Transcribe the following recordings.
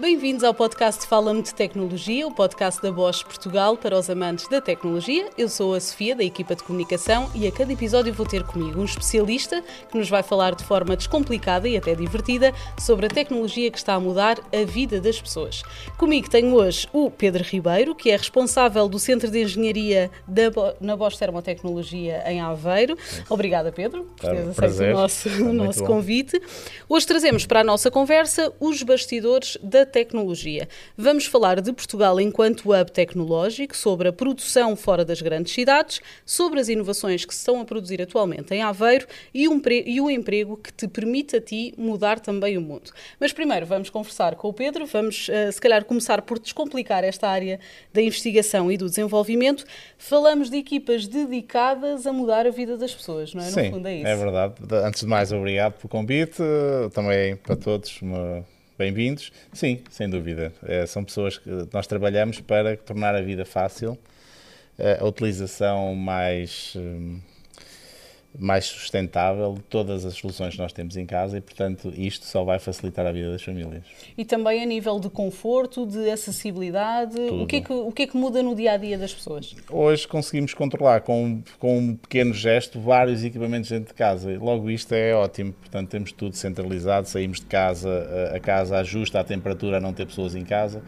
Bem-vindos ao podcast Fala-me de Tecnologia, o podcast da Bosch Portugal para os amantes da tecnologia. Eu sou a Sofia, da equipa de comunicação, e a cada episódio vou ter comigo um especialista que nos vai falar de forma descomplicada e até divertida sobre a tecnologia que está a mudar a vida das pessoas. Comigo tenho hoje o Pedro Ribeiro, que é responsável do Centro de Engenharia da Bo na Bosch Termotecnologia em Aveiro. Obrigada, Pedro, por teres aceito o nosso, o nosso convite. Hoje trazemos para a nossa conversa os bastidores da tecnologia. Vamos falar de Portugal enquanto hub tecnológico, sobre a produção fora das grandes cidades, sobre as inovações que se estão a produzir atualmente em Aveiro e, um e o emprego que te permite a ti mudar também o mundo. Mas primeiro vamos conversar com o Pedro, vamos uh, se calhar começar por descomplicar esta área da investigação e do desenvolvimento. Falamos de equipas dedicadas a mudar a vida das pessoas, não é? Sim, no fundo é isso. É verdade. Antes de mais, obrigado pelo convite. Também para todos uma bem-vindos. Sim, sem dúvida. É, são pessoas que nós trabalhamos para tornar a vida fácil, é, a utilização mais, hum, mais sustentável de todas as soluções que nós temos em casa e, portanto, isto só vai facilitar a vida das famílias. E também a nível de conforto, de acessibilidade, o que, é que, o que é que muda no dia a dia das pessoas? Hoje conseguimos controlar com, com um pequeno gesto vários equipamentos dentro de casa. Logo, isto é ótimo. Portanto, temos tudo centralizado, saímos de casa, a casa ajusta a temperatura a não ter pessoas em casa.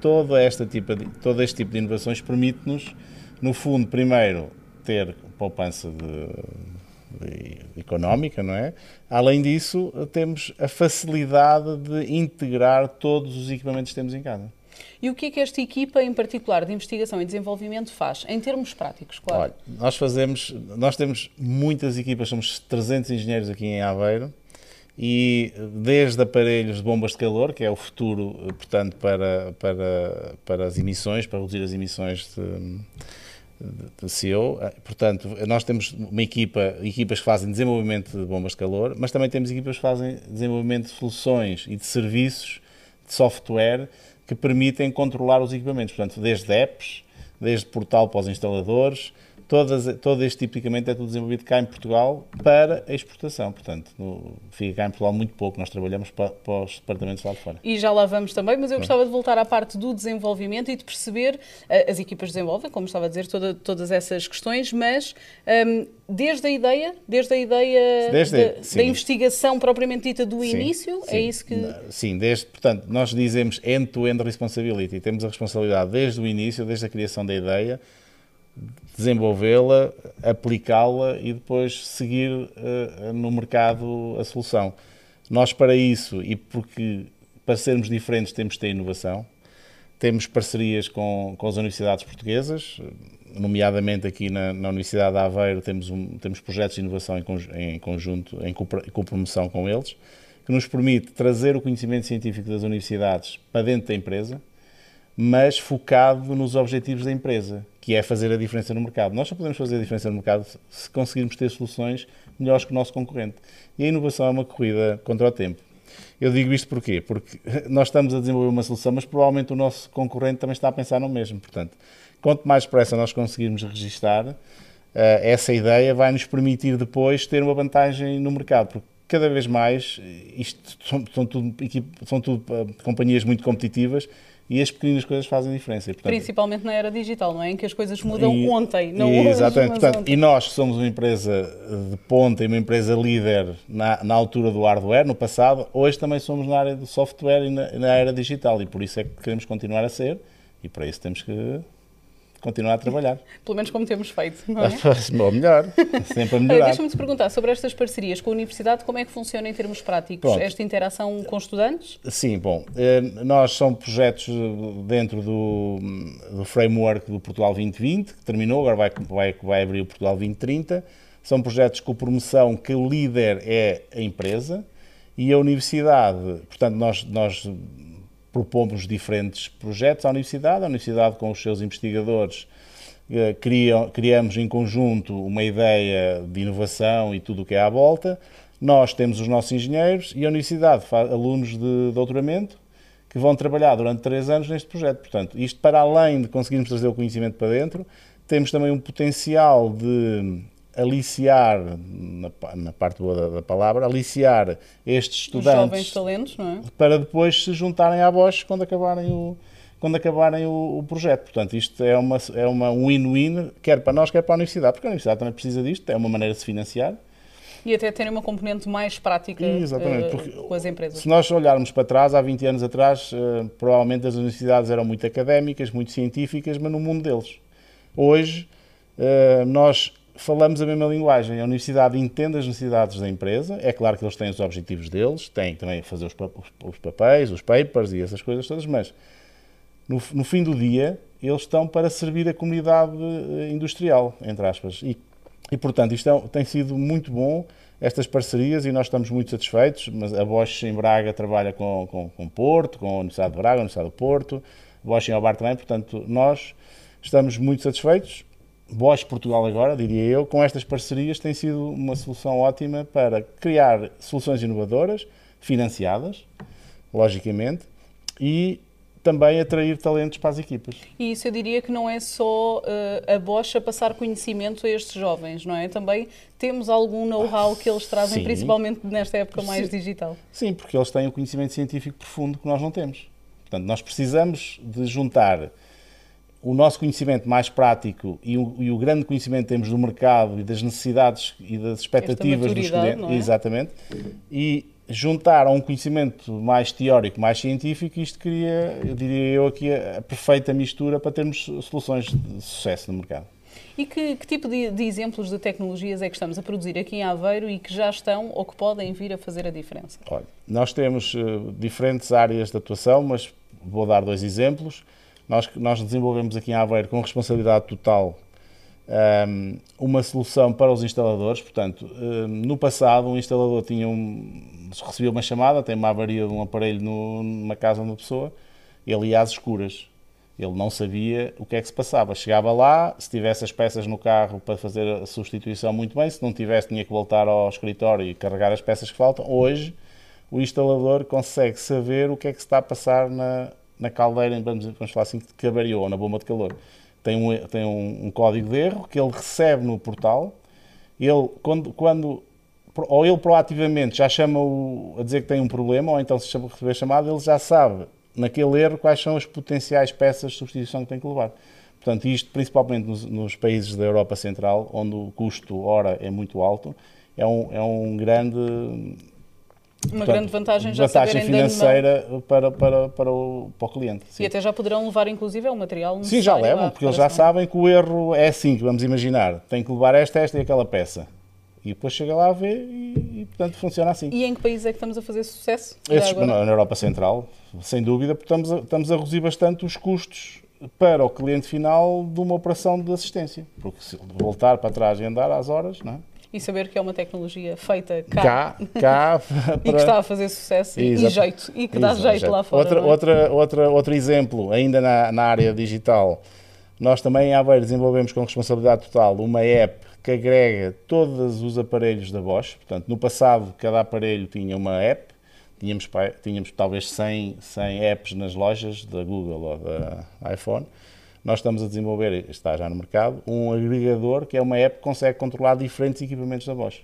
Todo, esta tipo de, todo este tipo de inovações permite-nos, no fundo, primeiro, ter poupança de económica, não é? Além disso, temos a facilidade de integrar todos os equipamentos que temos em casa. E o que é que esta equipa, em particular de investigação e desenvolvimento, faz, em termos práticos, claro? Olha, nós fazemos, nós temos muitas equipas, somos 300 engenheiros aqui em Aveiro, e desde aparelhos de bombas de calor, que é o futuro, portanto, para, para, para as emissões, para reduzir as emissões de, de CEO. Eh, portanto, nós temos uma equipa, equipas que fazem desenvolvimento de bombas de calor, mas também temos equipas que fazem desenvolvimento de soluções e de serviços de software que permitem controlar os equipamentos. Portanto, desde apps, desde portal para os instaladores, todas, todo este tipo de equipamento é tudo desenvolvido cá em Portugal para a exportação. Portanto, no, fica cá em Portugal muito pouco, nós trabalhamos para, para, os departamentos lá de fora. E já lá vamos também, mas eu gostava de voltar à parte do desenvolvimento e de perceber, eh, as equipas desenvolvem, como estava a dizer, toda, todas essas questões, mas um, desde a ideia, desde a ideia desde, da, da, investigação propriamente dita do sim, início, é sim, é isso que... Sim, desde, portanto, nós dizemos end-to-end -end responsibility, temos a responsabilidade desde o início, desde a criação da ideia, desenvolvê-la, aplicá-la e depois seguir uh, no mercado a solução. Nós, para isso, e porque para sermos diferentes temos de ter inovação, temos parcerias com, com as universidades portuguesas, nomeadamente aqui na, na Universidade de Aveiro temos, um, temos projetos de inovação em, em conjunto, em copromoção com eles, que nos permite trazer o conhecimento científico das universidades para dentro da empresa, mas focado nos objetivos da empresa, que é fazer a diferença no mercado. Nós só podemos fazer a diferença no mercado se conseguirmos ter soluções melhores que o nosso concorrente. E a inovação é uma corrida contra o tempo. Eu digo isto porquê? Porque nós estamos a desenvolver uma solução, mas provavelmente o nosso concorrente também está a pensar no mesmo. Portanto, quanto mais depressa nós conseguirmos registar, eh, essa ideia vai nos permitir depois ter uma vantagem no mercado, porque cada vez mais isto são, são tudo, são tudo eh, companhias muito competitivas e as pequenas coisas fazem diferença. portanto, Principalmente na era digital, não é? Em que as coisas mudam e, ontem, não e, hoje, Exatamente. Portanto, ontem. E nós somos uma empresa de ponta e uma empresa líder na, na, altura do hardware, no passado, hoje também somos na área do software e na, na era digital e por isso é que queremos continuar a ser e para isso temos que continuar a trabalhar. Pelo menos como temos feito, não é? Ou melhor, sempre a melhorar. Deixa-me te perguntar sobre estas parcerias com a Universidade, como é que funciona em termos práticos? Pronto. Esta interação com estudantes? Sim, bom, eh, nós somos projetos dentro do, do framework do Portugal 2020, que terminou, agora vai, vai, vai abrir o Portugal 2030. São projetos com promoção que o líder é a empresa e a universidade, portanto, nós, nós propomos diferentes projetos à universidade, a universidade com os seus investigadores eh, criamos em conjunto uma ideia de inovação e tudo o que é à volta. Nós temos os nossos engenheiros e a universidade faz alunos de doutoramento que vão trabalhar durante três anos neste projeto. Portanto, isto para além de conseguirmos trazer o conhecimento para dentro, temos também um potencial de aliciar, na, na parte boa da, da, palavra, aliciar estes estudantes. Talentos, é? Para depois se juntarem à Bosch quando acabarem o, quando acabarem o, o projeto. Portanto, isto é uma, é uma win-win, quer para nós, quer para a universidade, porque a universidade também precisa disto, é uma maneira de se financiar. E até terem uma componente mais prática uh, com as empresas. Se nós olharmos para trás, há 20 anos atrás, uh, provavelmente as universidades eram muito académicas, muito científicas, mas no mundo deles. Hoje, uh, nós falamos a mesma linguagem. A universidade entende as necessidades da empresa. É claro que eles têm os objetivos deles, têm também fazer os, os papéis, os papers e essas coisas todas, mas no, no, fim do dia, eles estão para servir a comunidade eh, industrial, entre aspas. E, e portanto, isto é, tem sido muito bom, estas parcerias, e nós estamos muito satisfeitos. Mas a Bosch em Braga trabalha com, com, com Porto, com a Universidade de Braga, a Universidade do Porto, Bosch em Albar também, portanto, nós estamos muito satisfeitos. Bosch Portugal agora, diria eu, com estas parcerias tem sido uma solução ótima para criar soluções inovadoras, financiadas, logicamente, e também atrair talentos para as equipas. E isso eu diria que não é só uh, a Bosch a passar conhecimento a estes jovens, não é? Também temos algum know-how que eles trazem, Sim. principalmente nesta época mais Sim. digital. Sim, porque eles têm o um conhecimento científico profundo que nós não temos. Portanto, nós precisamos de juntar o nosso conhecimento mais prático e o, e o, grande conhecimento que temos do mercado e das necessidades e das expectativas dos clientes, é? exatamente, e juntar a um conhecimento mais teórico, mais científico, isto cria, eu diria eu aqui, a perfeita mistura para termos soluções de sucesso no mercado. E que, que tipo de, de, exemplos de tecnologias é que estamos a produzir aqui em Aveiro e que já estão ou que podem vir a fazer a diferença? Olha, nós temos uh, diferentes áreas de atuação, mas vou dar dois exemplos. Nós, nós desenvolvemos aqui em Aveiro com responsabilidade total um, uma solução para os instaladores. Portanto, um, no passado, um instalador tinha um, recebia uma chamada, tem uma avaria de um aparelho numa casa de uma pessoa, ele ia às escuras. Ele não sabia o que é que se passava. Chegava lá, se tivesse as peças no carro para fazer a substituição, muito bem. Se não tivesse, tinha que voltar ao escritório e carregar as peças que faltam. Hoje, o instalador consegue saber o que é que se está a passar na, na caldeira, vamos, vamos falar assim, que avariou, ou na bomba de calor tem um, tem um, um, código de erro que ele recebe no portal. Ele, quando, quando ou ele proativamente já chama o, a dizer que tem um problema, ou então se chama, receber chamada, ele já sabe, naquele erro, quais são as potenciais peças de substituição que tem que levar. Portanto, isto principalmente nos, nos países da Europa Central, onde o custo hora é muito alto, é um, é um grande uma Portanto, grande vantagem já vantagem financeira para, para, para, o, para o cliente. Sim. E até já poderão levar, inclusive, o material Sim, já levam, porque eles já sabem que o erro é assim, que vamos imaginar. Tem que levar esta, esta e aquela peça. E depois chega lá a ver e, e, portanto, funciona assim. E em que país é que estamos a fazer sucesso? Esses, na Europa Central, sem dúvida, porque estamos a, estamos a reduzir bastante os custos para o cliente final de uma operação de assistência. Porque se voltar para trás e andar às horas, não é? E saber que é uma tecnologia feita cá, cá, cá para... e que está a fazer sucesso Exato. e jeito, e que dá Exato. jeito lá fora. Outra, é? outra, outra, outro exemplo, ainda na, na área digital, nós também em Aveiro desenvolvemos com responsabilidade total uma app que agrega todos os aparelhos da Bosch. Portanto, no passado, cada aparelho tinha uma app, tínhamos, tínhamos talvez 100, 100 apps nas lojas da Google ou da iPhone. Nós estamos a desenvolver, está já no mercado, um agregador que é uma app que consegue controlar diferentes equipamentos da Bosch.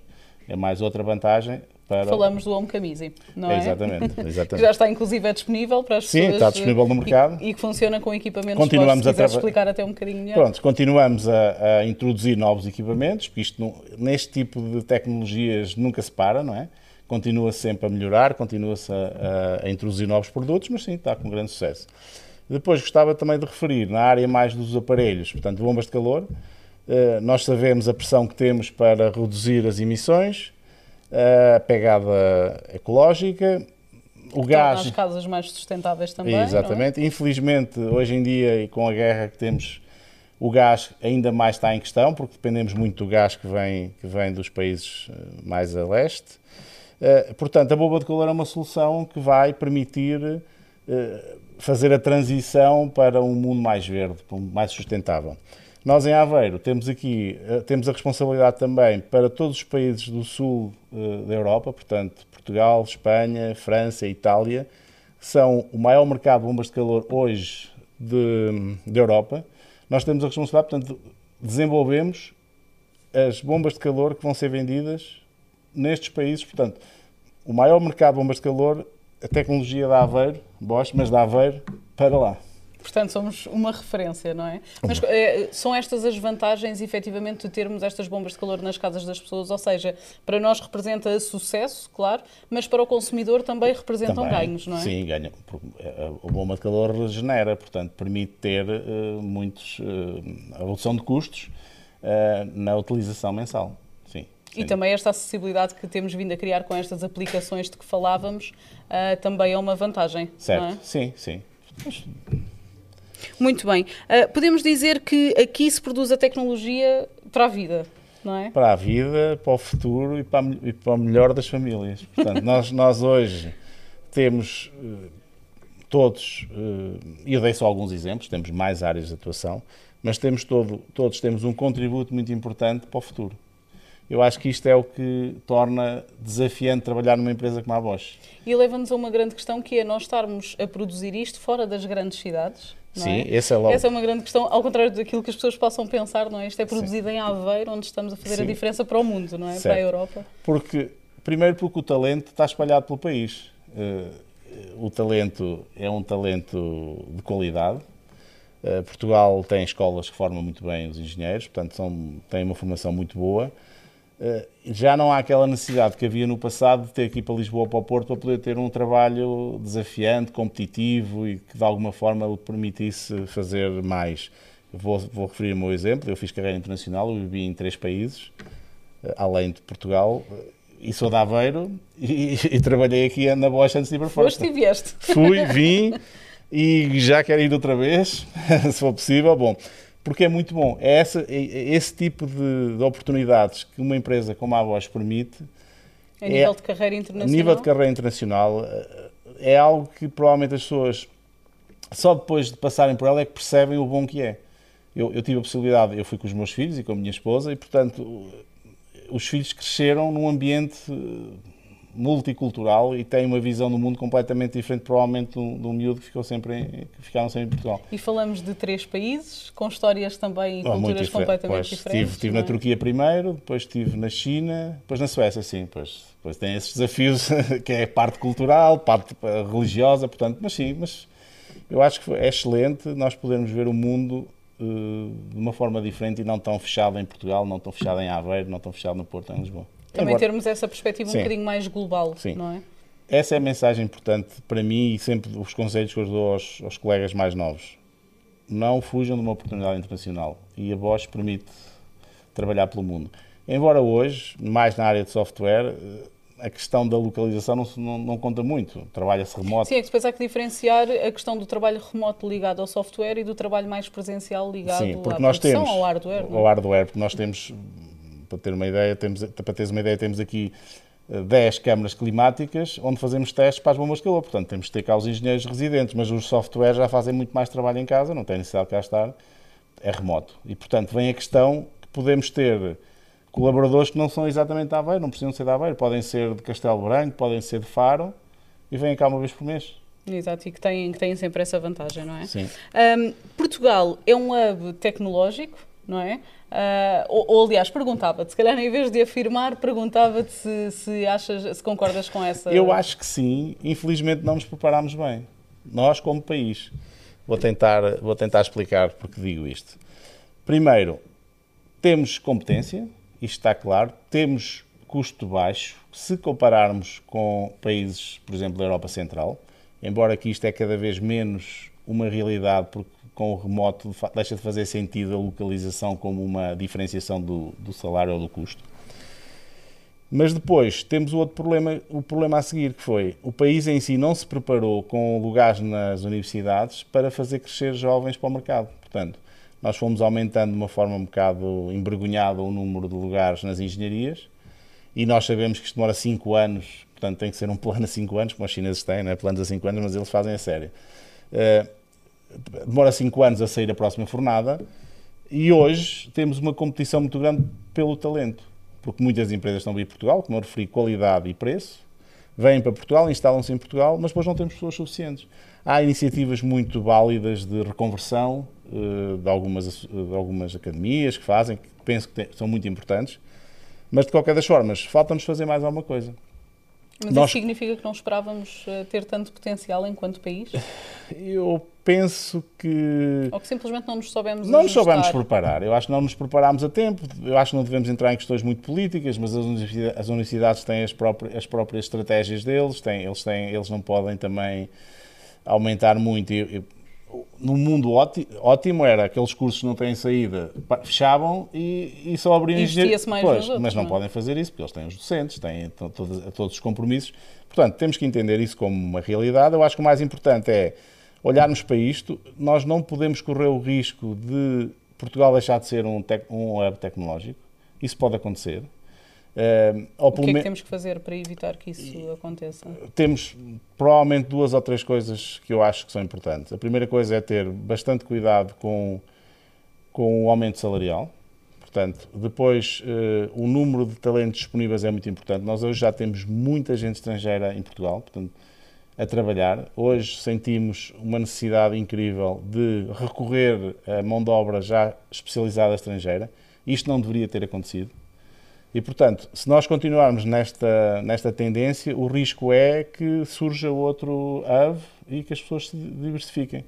É mais outra vantagem para... Falamos do Home Camisi, não é? Exatamente, exatamente. já está inclusive é disponível para as Sim, pessoas... está disponível no mercado. E, e que funciona com equipamentos continuamos Bosch, se a explicar até um bocadinho melhor. Pronto, continuamos a, a introduzir novos equipamentos, porque isto, neste tipo de tecnologias nunca se para, não é? Continua-se sempre a melhorar, continua-se a, a, a introduzir novos produtos, mas sim, está com grande sucesso. Depois gostava também de referir na área mais dos aparelhos, portanto, bombas de calor. Eh, nós sabemos a pressão que temos para reduzir as emissões, eh, a pegada ecológica, o gás. As casas mais sustentáveis também. É? Exatamente. É? Infelizmente, hoje em dia, e com a guerra que temos, o gás ainda mais está em questão, porque dependemos muito do gás que vem, que vem dos países eh, mais a leste. Portanto, a bomba de calor é uma solução que vai permitir fazer a transição para um mundo mais verde, mais sustentável. Nós em Aveiro temos aqui eh, temos a responsabilidade também para todos os países do sul uh, da Europa, portanto Portugal, Espanha, França, Itália, que são o maior mercado de bombas de calor hoje de, de Europa. Nós temos a responsabilidade, portanto, desenvolvemos as bombas de calor que vão ser vendidas nestes países. Portanto, o maior mercado de bombas de calor, a tecnologia da Aveiro, Bosch, mas da Aveiro para lá. Portanto, somos uma referência, não é? Mas é, são estas as vantagens, efetivamente, de termos estas bombas de calor nas casas das pessoas? Ou seja, para nós representa sucesso, claro, mas para o consumidor também representam também, ganhos, não é? Sim, ganha. A bomba de calor regenera, portanto, permite ter uh, muitos. Uh, a redução de custos uh, na utilização mensal. Sim. E também esta acessibilidade que temos vindo a criar com estas aplicações de que falávamos também é uma vantagem. Certo, é? sim, sim. Muito bem. Uh, podemos dizer que aqui se produz a tecnologia para a vida, não é? Para a vida, para o futuro e para, e para o melhor das famílias. Portanto, nós, nós hoje temos uh, todos, uh, e eu dei só alguns exemplos, temos mais áreas de atuação, mas temos todo, todos temos um contributo muito importante para o futuro. Eu acho que isto é o que torna desafiante trabalhar numa empresa como a Bosch. E leva-nos a uma grande questão que é nós estarmos a produzir isto fora das grandes cidades. Sim, é? essa é logo. Essa é uma grande questão, ao contrário daquilo que as pessoas possam pensar, não é? Isto é produzido Sim. em Aveiro, onde estamos a fazer Sim. a diferença para o mundo, não é? Certo. Para a Europa. Porque, primeiro porque o talento está espalhado pelo país. Uh, o talento é um talento de qualidade. Uh, Portugal tem escolas que formam muito bem os engenheiros, portanto são, têm uma formação muito boa. Eh, já não há aquela necessidade que havia no passado de ter que ir para Lisboa ou para o Porto para poder ter um trabalho desafiante, competitivo e que de alguma forma lhe permitisse fazer mais. Vou, vou referir o meu exemplo, eu fiz carreira internacional, eu vivi em três países, eh, além de Portugal, eh, e sou de Aveiro e, e trabalhei aqui na Bosch antes de ir para fora. Foste e vieste. Fui, vim e já quero ir outra vez, se for possível. Bom, porque é muito bom. É, essa, é, é esse tipo de, de, oportunidades que uma empresa como a Bosch permite. A nível é, de carreira internacional? A nível de carreira internacional, eh, é algo que provavelmente as pessoas, só depois de passarem por ela, é que percebem o bom que é. Eu, eu tive a possibilidade, eu fui com os meus filhos e com a minha esposa, e portanto, os filhos cresceram num ambiente multicultural e tem uma visão do mundo completamente diferente, provavelmente, do, do miúdo que, ficou sempre em, que ficaram sempre em Portugal. E falamos de três países, com histórias também e oh, culturas completamente pois, diferentes. Estive, estive na é? Turquia primeiro, depois estive na China, depois na Suécia, sim, depois, depois tem esses desafios, que é parte cultural, parte religiosa, portanto, mas sim, mas eu acho que é excelente nós podermos ver o mundo uh, de uma forma diferente e não tão fechado em Portugal, não tão fechado em Aveiro, não tão fechado no Porto, em Lisboa. Também termos essa perspectiva sim, um bocadinho mais global, sim. não é? Essa é a mensagem importante para mim e sempre os conselhos que eu dou aos, aos colegas mais novos. Não fujam de uma oportunidade internacional e a Bosch permite trabalhar pelo mundo. Embora hoje, mais na área de software, a questão da localização não, não, não conta muito. Trabalha-se remoto. Sim, é que depois há que diferenciar a questão do trabalho remoto ligado ao software e do trabalho mais presencial ligado Sim, à nós temos, ao hardware. Ao hardware, porque nós temos para ter uma ideia, temos, para teres uma ideia, temos aqui 10 eh, câmaras climáticas onde fazemos testes para as bombas de calor. Portanto, temos de ter cá os engenheiros residentes, mas os softwares já fazem muito mais trabalho em casa, não tem necessidade de cá estar, é remoto. E, portanto, vem a questão que podemos ter colaboradores que não são exatamente da Aveiro, não precisam ser da Aveiro, podem ser de Castelo Branco, podem ser de Faro e vêm cá uma vez por mês. Exato, e que têm, que têm sempre essa vantagem, não é? Sim. Um, Portugal é um hub tecnológico, não é? Uh, ou, ou, aliás, perguntava-te, se calhar em vez de afirmar, perguntava-te se, se, achas, se concordas com essa. Eu acho que sim, infelizmente não nos preparámos bem. Nós, como país. Vou tentar, vou tentar explicar porque digo isto. Primeiro, temos competência, isto está claro, temos custo baixo, se compararmos com países, por exemplo, da Europa Central, embora aqui isto é cada vez menos uma realidade, porque com o remoto deixa de fazer sentido a localização como uma diferenciação do, do salário ou do custo. Mas depois temos o outro problema, o problema a seguir, que foi o país em si não se preparou com lugares nas universidades para fazer crescer jovens para o mercado. Portanto, nós fomos aumentando de uma forma um bocado envergonhada o número de lugares nas engenharias e nós sabemos que isto demora 5 anos, portanto tem que ser um plano a 5 anos, como os chineses têm, não é? planos a 5 anos, mas eles fazem a sério. Uh, demora 5 anos a sair a próxima fornada e hoje temos uma competição muito grande pelo talento, porque muitas empresas estão a vir a Portugal, como eu referi, qualidade e preço, vêm para Portugal, instalam-se em Portugal, mas depois não temos pessoas suficientes. Há iniciativas muito válidas de reconversão uh, de, algumas, de algumas academias que fazem, que penso que são muito importantes, mas de qualquer das formas, falta-nos fazer mais alguma coisa. Mas Nós... isso significa que não esperávamos eh, ter tanto potencial enquanto país? Eu penso que. Ou que simplesmente não nos soubemos Não nos soubemos preparar. Eu acho que não nos preparámos a tempo. Eu acho que não devemos entrar em questões muito políticas, mas as universidades têm as próprias, as próprias estratégias deles, têm, eles, têm, eles não podem também aumentar muito. Eu, eu, no mundo ótimo era aqueles cursos que não têm saída fechavam e, e só abriam engenharia. mais pois, outros, mas não, não, é? podem fazer isso porque eles têm os docentes, têm todos, todos os compromissos. Portanto, temos que entender isso como uma realidade. Eu acho que o mais importante é olharmos para isto. Nós não podemos correr o risco de Portugal deixar de ser um, tec, um hub tecnológico. Isso pode acontecer. Uh, o que é que temos que fazer para evitar que isso aconteça? Temos provavelmente duas ou três coisas que eu acho que são importantes. A primeira coisa é ter bastante cuidado com, com o aumento salarial. Portanto, depois, uh, o número de talentos disponíveis é muito importante. Nós hoje já temos muita gente estrangeira em Portugal, portanto, a trabalhar. Hoje sentimos uma necessidade incrível de recorrer a mão de obra já especializada estrangeira. Isto não deveria ter acontecido. E, portanto, se nós continuarmos nesta, nesta tendência, o risco é que surja outro ave e que as pessoas se diversifiquem.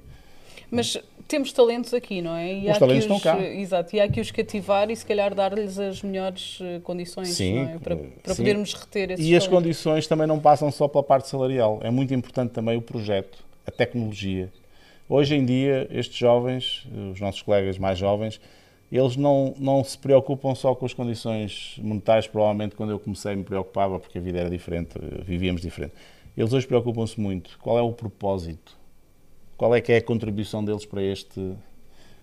Mas temos talentos aqui, não é? E os talentos os, estão cá. Exato, e há que os cativar e se calhar dar-lhes as melhores eh, condições sim, é? para, para podermos reter esses E talentos. as condições também não passam só pela parte salarial, é muito importante também o projeto, a tecnologia. Hoje em dia, estes jovens, os nossos colegas mais jovens, eles não, não se preocupam só com as condições monetárias, provavelmente quando eu comecei me preocupava porque a vida era diferente, vivíamos diferente. Eles hoje preocupam-se muito. Qual é o propósito? Qual é que é a contribuição deles para este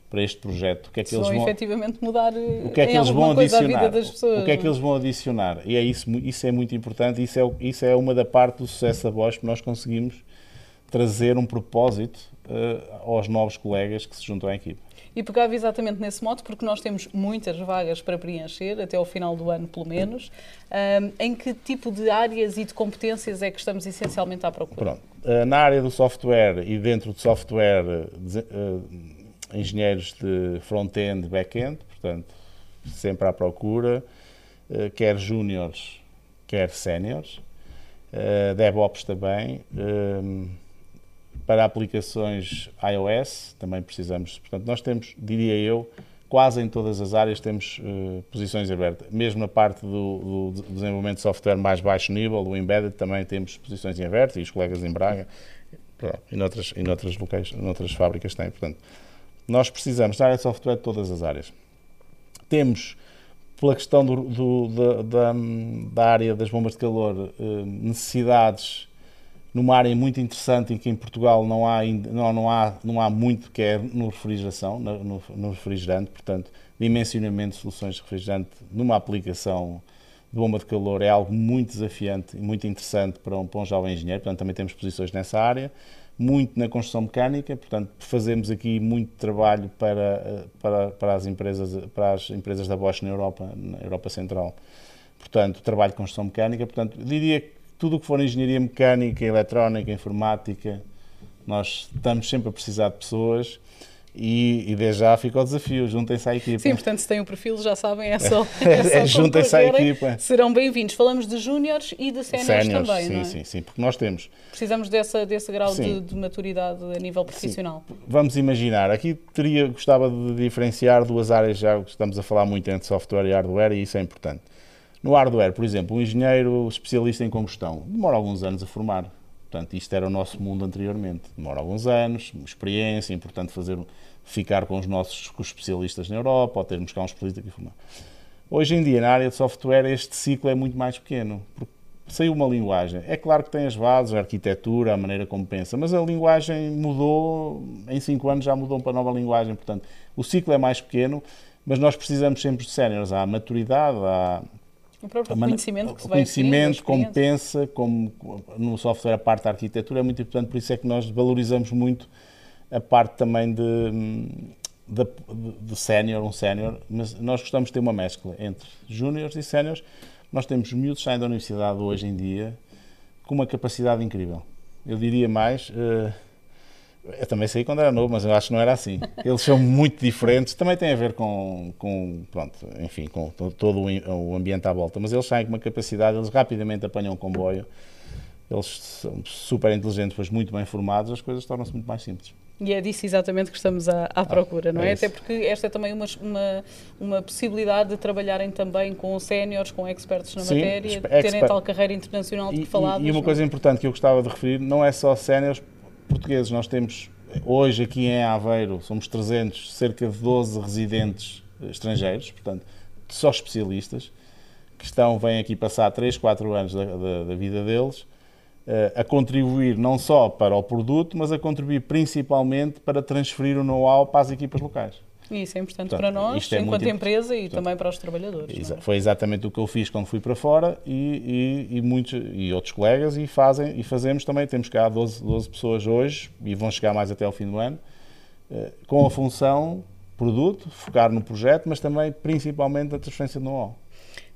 para este projeto? O que é que se eles vão, vão efetivamente mudar o que é que eles vão adicionar? Pessoas, o que é que eles vão adicionar? E é isso, isso é muito importante, isso é, isso é uma da parte do sucesso da Bosch, nós conseguimos trazer um propósito uh, aos novos colegas que se juntam à equipe e pegava exatamente nesse modo, porque nós temos muitas vagas para preencher, até ao final do ano pelo menos. Um, em que tipo de áreas e de competências é que estamos essencialmente à procura? Pronto. Uh, na área do software e dentro do software, uh, engenheiros de front-end, back-end, portanto, sempre à procura, uh, quer júniores, quer séniores. DevOps também para aplicações iOS, também precisamos. Portanto, nós temos, diria eu, quase em todas as áreas temos uh, posições abertas. Mesmo na parte do, do, desenvolvimento de software mais baixo nível, do embedded, também temos posições em aberto e os colegas em Braga e noutras, e noutras, locais, noutras fábricas têm. Portanto, nós precisamos da área de software de todas as áreas. Temos, pela questão do, do, da, da, área das bombas de calor, uh, necessidades numa área muito interessante em que em Portugal não há, não, não há, não há muito que é no refrigeração, no, no refrigerante, portanto, dimensionamento de soluções de refrigerante numa aplicação de bomba de calor é algo muito desafiante e muito interessante para um, para um jovem engenheiro, portanto também temos posições nessa área, muito na construção mecânica, portanto fazemos aqui muito trabalho para, para, para, as, empresas, para as empresas da Bosch na Europa, na Europa Central, portanto trabalho de construção mecânica, portanto diria que tudo o que for engenharia mecânica, eletrónica, informática, nós estamos sempre a precisar de pessoas e, e desde já fica o desafio, juntem-se à equipa. Sim, portanto, se têm um perfil, já sabem, é só. É, só é, juntem-se à equipa. Serão bem-vindos. Falamos de júniores e de séniores também, sim, é? Sim, sim, porque nós temos. Precisamos dessa, desse grau de, de, maturidade a nível profissional. Sim. Vamos imaginar, aqui teria, gostava de diferenciar duas áreas, já estamos a falar muito entre software e hardware, e isso é importante. No hardware, por exemplo, um engenheiro especialista em combustão demora alguns anos a formar. Portanto, isto era o nosso mundo anteriormente. Demora alguns anos, experiência, é importante fazer, ficar com os nossos com os especialistas na Europa ou termos cá um especialista aqui formar. Hoje em dia, na área de software, este ciclo é muito mais pequeno, porque saiu uma linguagem. É claro que tem as bases, a arquitetura, a maneira como pensa, mas a linguagem mudou, em 5 anos já mudou para nova linguagem, portanto, o ciclo é mais pequeno, mas nós precisamos sempre de séniores. Há maturidade, há o próprio conhecimento que se vai conhecimento, como pensa, como no software a parte da arquitetura é muito importante, por isso é que nós valorizamos muito a parte também de, de, de sénior, um sénior, mas nós gostamos de ter uma mescla entre júniores e séniores. Nós temos miúdos saindo da universidade hoje em dia com uma capacidade incrível. Eu diria mais. Uh, eu também saí quando era novo, mas eu acho que não era assim. Eles são muito diferentes. Também tem a ver com, com pronto, enfim, com todo o ambiente à volta. Mas eles saem com uma capacidade, eles rapidamente apanham um comboio. Eles são super inteligentes, pois muito bem formados, as coisas tornam-se muito mais simples. E é disso exatamente que estamos à, à ah, procura, não é? é Até porque esta é também uma, uma, uma possibilidade de trabalharem também com séniores, com expertos na Sim, matéria, terem tal carreira internacional de que falavas. E uma coisa importante que eu gostava de referir, não é só séniores portugueses, nós temos hoje aqui em Aveiro, somos 300, cerca de 12 residentes estrangeiros, portanto, só especialistas, que estão, vêm aqui passar 3, 4 anos da, da, da vida deles, eh, a contribuir não só para o produto, mas a contribuir principalmente para transferir o know-how para as equipas locais. Isso é importante Portanto, para nós, é enquanto empresa e Portanto, também para os trabalhadores. Exa é? Foi exatamente o que eu fiz quando fui para fora e, e, e, muitos e outros colegas e fazem e fazemos também. Temos cá 12, 12 pessoas hoje e vão chegar mais até ao fim do ano eh, com a função produto, focar no projeto, mas também principalmente a transferência de know-how.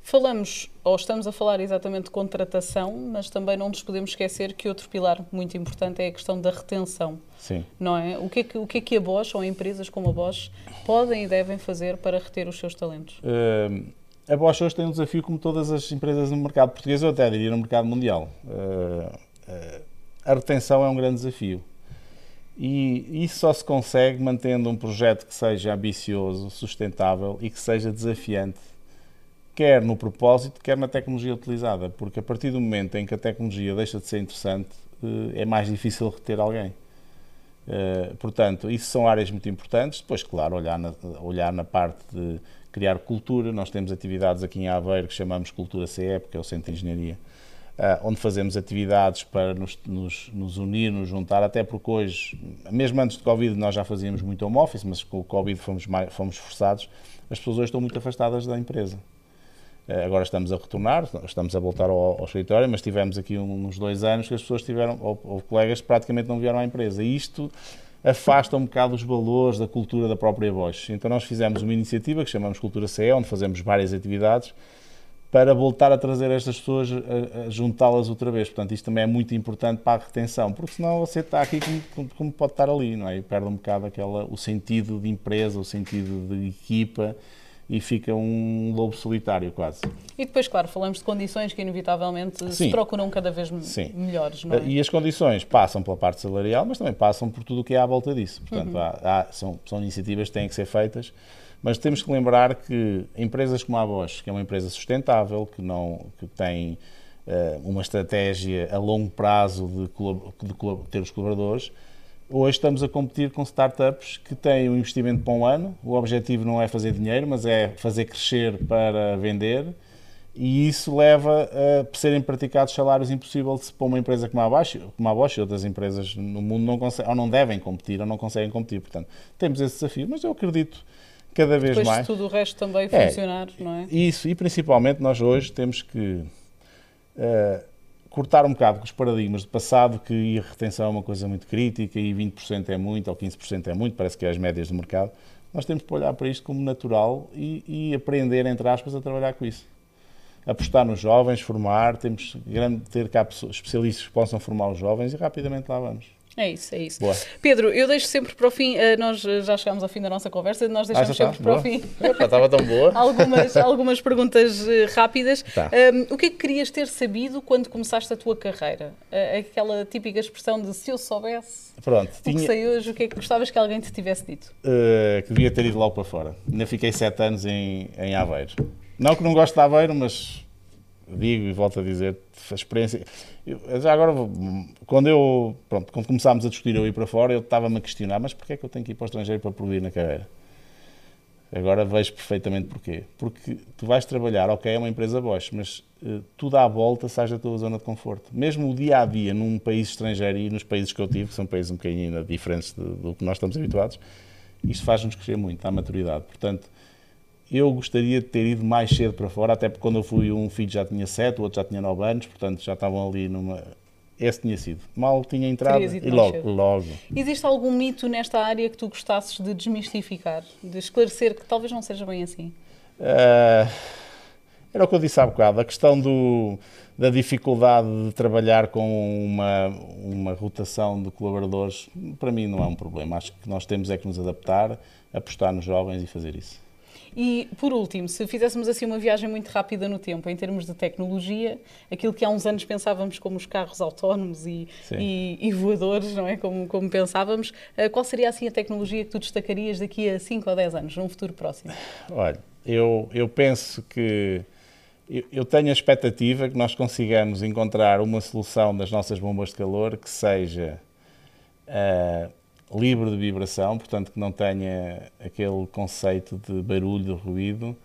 Falamos, ou estamos a falar exatamente de contratação, mas também não nos podemos esquecer que outro pilar muito importante é a questão da retenção. Sim. Não é? O que é que, o que, é que a Bosch ou empresas como a Bosch podem e devem fazer para reter os seus talentos? Uh, a Bosch hoje tem um desafio como todas as empresas no mercado português, ou até diria no mercado mundial. Uh, uh, a retenção é um grande desafio. E isso só se consegue mantendo um projeto que seja ambicioso, sustentável e que seja desafiante quer no propósito, quer na tecnologia utilizada, porque a partir do momento em que a tecnologia deixa de ser interessante, eh, é mais difícil reter alguém. Eh, portanto, isso são áreas muito importantes. Depois, claro, olhar na, olhar na parte de criar cultura. Nós temos atividades aqui em Aveiro que chamamos Cultura CE, porque é o Centro de Engenharia, eh, onde fazemos atividades para nos, nos, nos, unir, nos juntar, até porque hoje, mesmo antes do Covid, nós já fazíamos muito home office, mas com o Covid fomos, fomos forçados. As pessoas hoje estão muito afastadas da empresa. Eh, agora estamos a retornar, estamos a voltar ao, ao escritório, mas tivemos aqui uns dois anos que as pessoas tiveram, ou, ou colegas praticamente não vieram à empresa. E isto afasta um bocado os valores da cultura da própria Bosch. Então nós fizemos uma iniciativa que chamamos Cultura CE, onde fazemos várias atividades para voltar a trazer estas pessoas, a, a juntá-las outra vez. Portanto, isto também é muito importante para a retenção, porque senão você está aqui como, como pode estar ali, não é? E perde um bocado aquela, o sentido de empresa, o sentido de equipa e fica um lobo solitário quase. E depois, claro, falamos de condições que inevitavelmente Sim. se procuram cada vez Sim. melhores, não é? E as condições passam pela parte salarial, mas também passam por tudo o que é à volta disso. Portanto, uhum. há, há, são, são iniciativas que têm que ser feitas, mas temos que lembrar que empresas como a Bosch, que é uma empresa sustentável, que, não, que tem uh, uma estratégia a longo prazo de, de, de ter os colaboradores, Hoje estamos a competir com startups que têm um investimento para um ano. O objetivo não é fazer dinheiro, mas é fazer crescer para vender. E isso leva a serem praticados salários impossíveis para uma empresa como a Bosch, como a Bosch e outras empresas no mundo não conseguem, ou não devem competir ou não conseguem competir. Portanto, temos esse desafio, mas eu acredito cada vez Depois mais. Depois tudo o resto também é, funcionar, não é? Isso, e principalmente nós hoje temos que uh, cortar um bocado com os paradigmas do passado, que a retenção é uma coisa muito crítica e 20% é muito ou 15% é muito, parece que é as médias do mercado. Nós temos que olhar para isto como natural e, e aprender, entre aspas, a trabalhar com isso. Apostar nos jovens, formar, temos que ter cá especialistas que possam formar os jovens e rapidamente lá vamos. É isso, é isso. Boa. Pedro, eu deixo sempre para o fim, eh, nós eh, já chegámos ao fim da nossa conversa, nós deixamos ah, sempre para boa. o fim. Epa, estava tão boa. algumas, algumas perguntas eh, rápidas. Tá. Um, o que é que querias ter sabido quando começaste a tua carreira? Aquela típica expressão de se eu soubesse Pronto, o tinha... que sei hoje, o que é que gostavas que alguém te tivesse dito? Uh, que devia ter ido logo para fora. Ainda fiquei sete anos em, em Aveiro. Não que não gosto de Aveiro, mas digo e volto a dizer, a experiência. Eu, já agora, quando eu, pronto, quando começámos a discutir eu ir para fora, eu estava-me a questionar, mas porquê é que eu tenho que ir para o estrangeiro para progredir na carreira? Agora vejo perfeitamente porquê. Porque tu vais trabalhar, ok, é uma empresa Bosch, mas uh, tudo à volta sai da tua zona de conforto. Mesmo o dia a dia num país estrangeiro e nos países que eu tive, que são países um bocadinho diferentes do, do que nós estamos habituados, isto faz-nos crescer muito, à maturidade. Portanto, eu gostaria de ter ido mais cedo para fora, até porque quando eu fui, um filho já tinha 7, o outro já tinha 9 anos, portanto já estavam ali numa. Esse tinha sido. Mal tinha entrado e logo, logo. Existe algum mito nesta área que tu gostasses de desmistificar, de esclarecer que talvez não seja bem assim? Uh, Era o que eu disse há bocado, a questão do, da dificuldade de trabalhar com uma, uma rotação de colaboradores, para mim não é um problema. Acho que nós temos é que nos adaptar, apostar nos jovens e fazer isso. E, por último, se fizéssemos assim uma viagem muito rápida no tempo, em termos de tecnologia, aquilo que há uns anos pensávamos como os carros autónomos e, e, e voadores, não é? Como, como pensávamos, eh, qual seria assim a tecnologia que tu destacarias daqui a 5 ou 10 anos, num futuro próximo? Olha, eu, eu penso que eu tenho a expectativa que nós consigamos encontrar uma solução das nossas bombas de calor que seja uh, livre de vibração, portanto que não tenha aquele conceito de barulho, de ruído,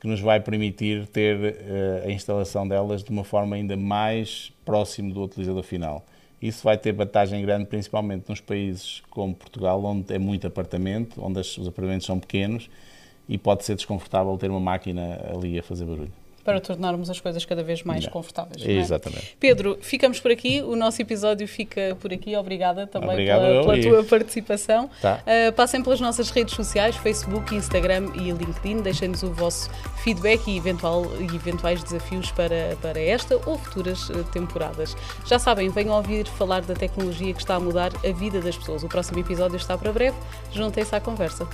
que nos vai permitir ter uh, a instalação delas de uma forma ainda mais próximo do utilizador final. Isso vai ter vantagem grande, principalmente nos países como Portugal, onde é muito apartamento, onde os apartamentos são pequenos e pode ser desconfortável ter uma máquina ali a fazer barulho para tornarmos as coisas cada vez mais não. confortáveis. É? Exatamente. Pedro, ficamos por aqui. O nosso episódio fica por aqui. Obrigada também Obrigado pela, pela tua participação. Tá. Uh, passem pelas nossas redes sociais, Facebook, Instagram e LinkedIn. Deixem-nos o vosso feedback e, eventual, eventuais desafios para, para esta ou futuras uh, temporadas. Já sabem, venham ouvir falar da tecnologia que está a mudar a vida das pessoas. O próximo episódio está para breve. Juntem-se à conversa.